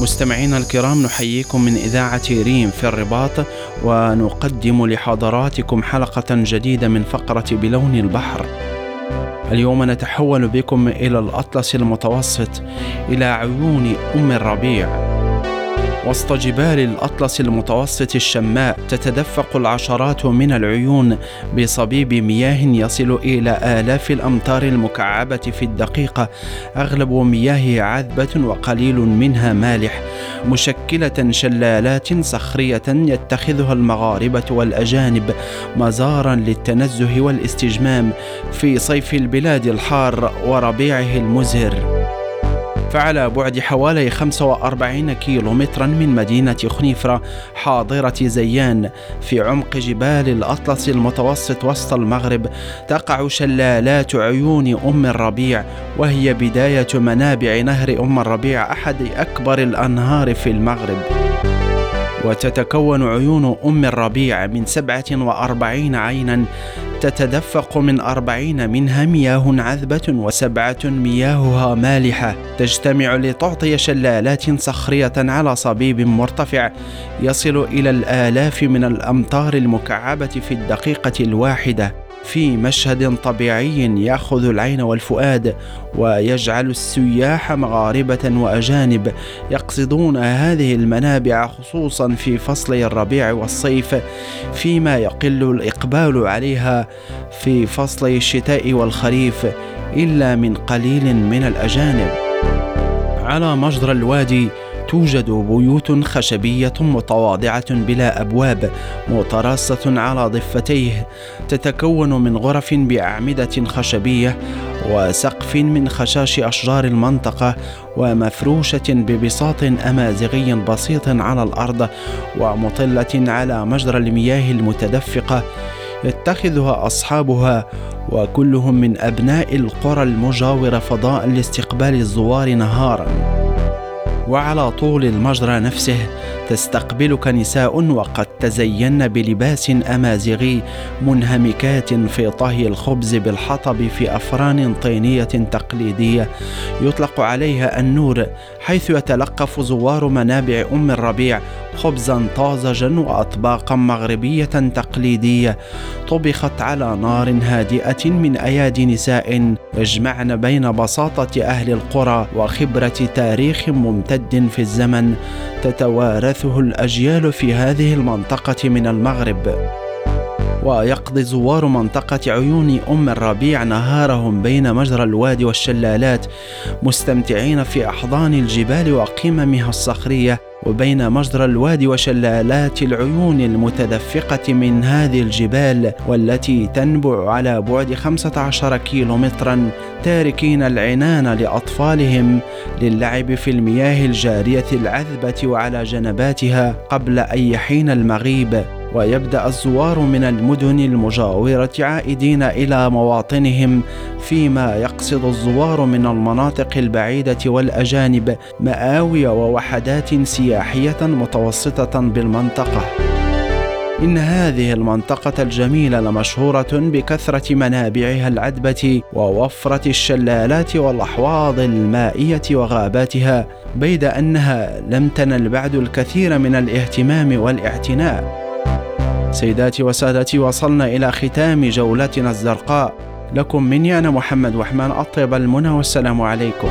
مستمعينا الكرام نحييكم من إذاعة ريم في الرباط ونقدم لحضراتكم حلقة جديدة من فقرة بلون البحر. اليوم نتحول بكم إلى الأطلس المتوسط إلى عيون أم الربيع. وسط جبال الأطلس المتوسط الشماء تتدفق العشرات من العيون بصبيب مياه يصل إلى آلاف الأمتار المكعبة في الدقيقة أغلب مياه عذبة وقليل منها مالح مشكلة شلالات صخرية يتخذها المغاربة والأجانب مزارا للتنزه والاستجمام في صيف البلاد الحار وربيعه المزهر. فعلى بعد حوالي 45 كيلومترا من مدينة خنيفرة حاضرة زيان. في عمق جبال الأطلس المتوسط وسط المغرب تقع شلالات عيون أم الربيع وهي بداية منابع نهر أم الربيع أحد أكبر الأنهار في المغرب. وتتكون عيون أم الربيع من سبعة وأربعين عينا. تتدفق من أربعين منها مياه عذبة وسبعة مياهها مالحة. تجتمع لتعطي شلالات صخرية على صبيب مرتفع. يصل إلى الآلاف من الأمتار المكعبة في الدقيقة الواحدة. في مشهد طبيعي يأخذ العين والفؤاد ويجعل السياح مغاربة وأجانب يقصدون هذه المنابع خصوصا في فصل الربيع والصيف فيما يقل الإقبال عليها في فصل الشتاء والخريف إلا من قليل من الأجانب. على مجرى الوادي توجد بيوت خشبية متواضعة بلا أبواب متراصة على ضفتيه تتكون من غرف بأعمدة خشبية وسقف من خشاش أشجار المنطقة ومفروشة ببساط أمازيغي بسيط على الأرض ومطلة على مجرى المياه المتدفقة يتخذها أصحابها وكلهم من أبناء القرى المجاورة فضاء لاستقبال الزوار نهارا. وعلى طول المجرى نفسه تستقبلك نساء وقد تزين بلباس أمازيغي منهمكات في طهي الخبز بالحطب في أفران طينية تقليدية. يطلق عليها النور حيث يتلقف زوار منابع أم الربيع خبزا طازجا واطباقا مغربية تقليدية. طبخت على نار هادئة من ايادي نساء. يجمعن بين بساطة أهل القرى وخبرة تاريخ ممتد في الزمن تتوارثه الأجيال في هذه المنطقة من المغرب. ويقضي زوار منطقة عيون أم الربيع نهارهم بين مجرى الوادي والشلالات مستمتعين في أحضان الجبال وقممها الصخرية وبين مجرى الوادي وشلالات العيون المتدفقة من هذه الجبال والتي تنبع على بعد 15 كيلومترا تاركين العنان لأطفالهم للعب في المياه الجارية العذبة وعلى جنباتها قبل أن يحين المغيب. ويبدأ الزوار من المدن المجاورة عائدين إلى مواطنهم فيما يقصد الزوار من المناطق البعيدة والأجانب مآوي ووحدات سياحية متوسطة بالمنطقة. إن هذه المنطقة الجميلة لمشهورة بكثرة منابعها العذبة ووفرة الشلالات والأحواض المائية وغاباتها بيد أنها لم تنل بعد الكثير من الاهتمام والاعتناء. سيداتي وسادتي وصلنا إلى ختام جولتنا الزرقاء. لكم مني أنا محمد وحمان أطيب المنى والسلام عليكم.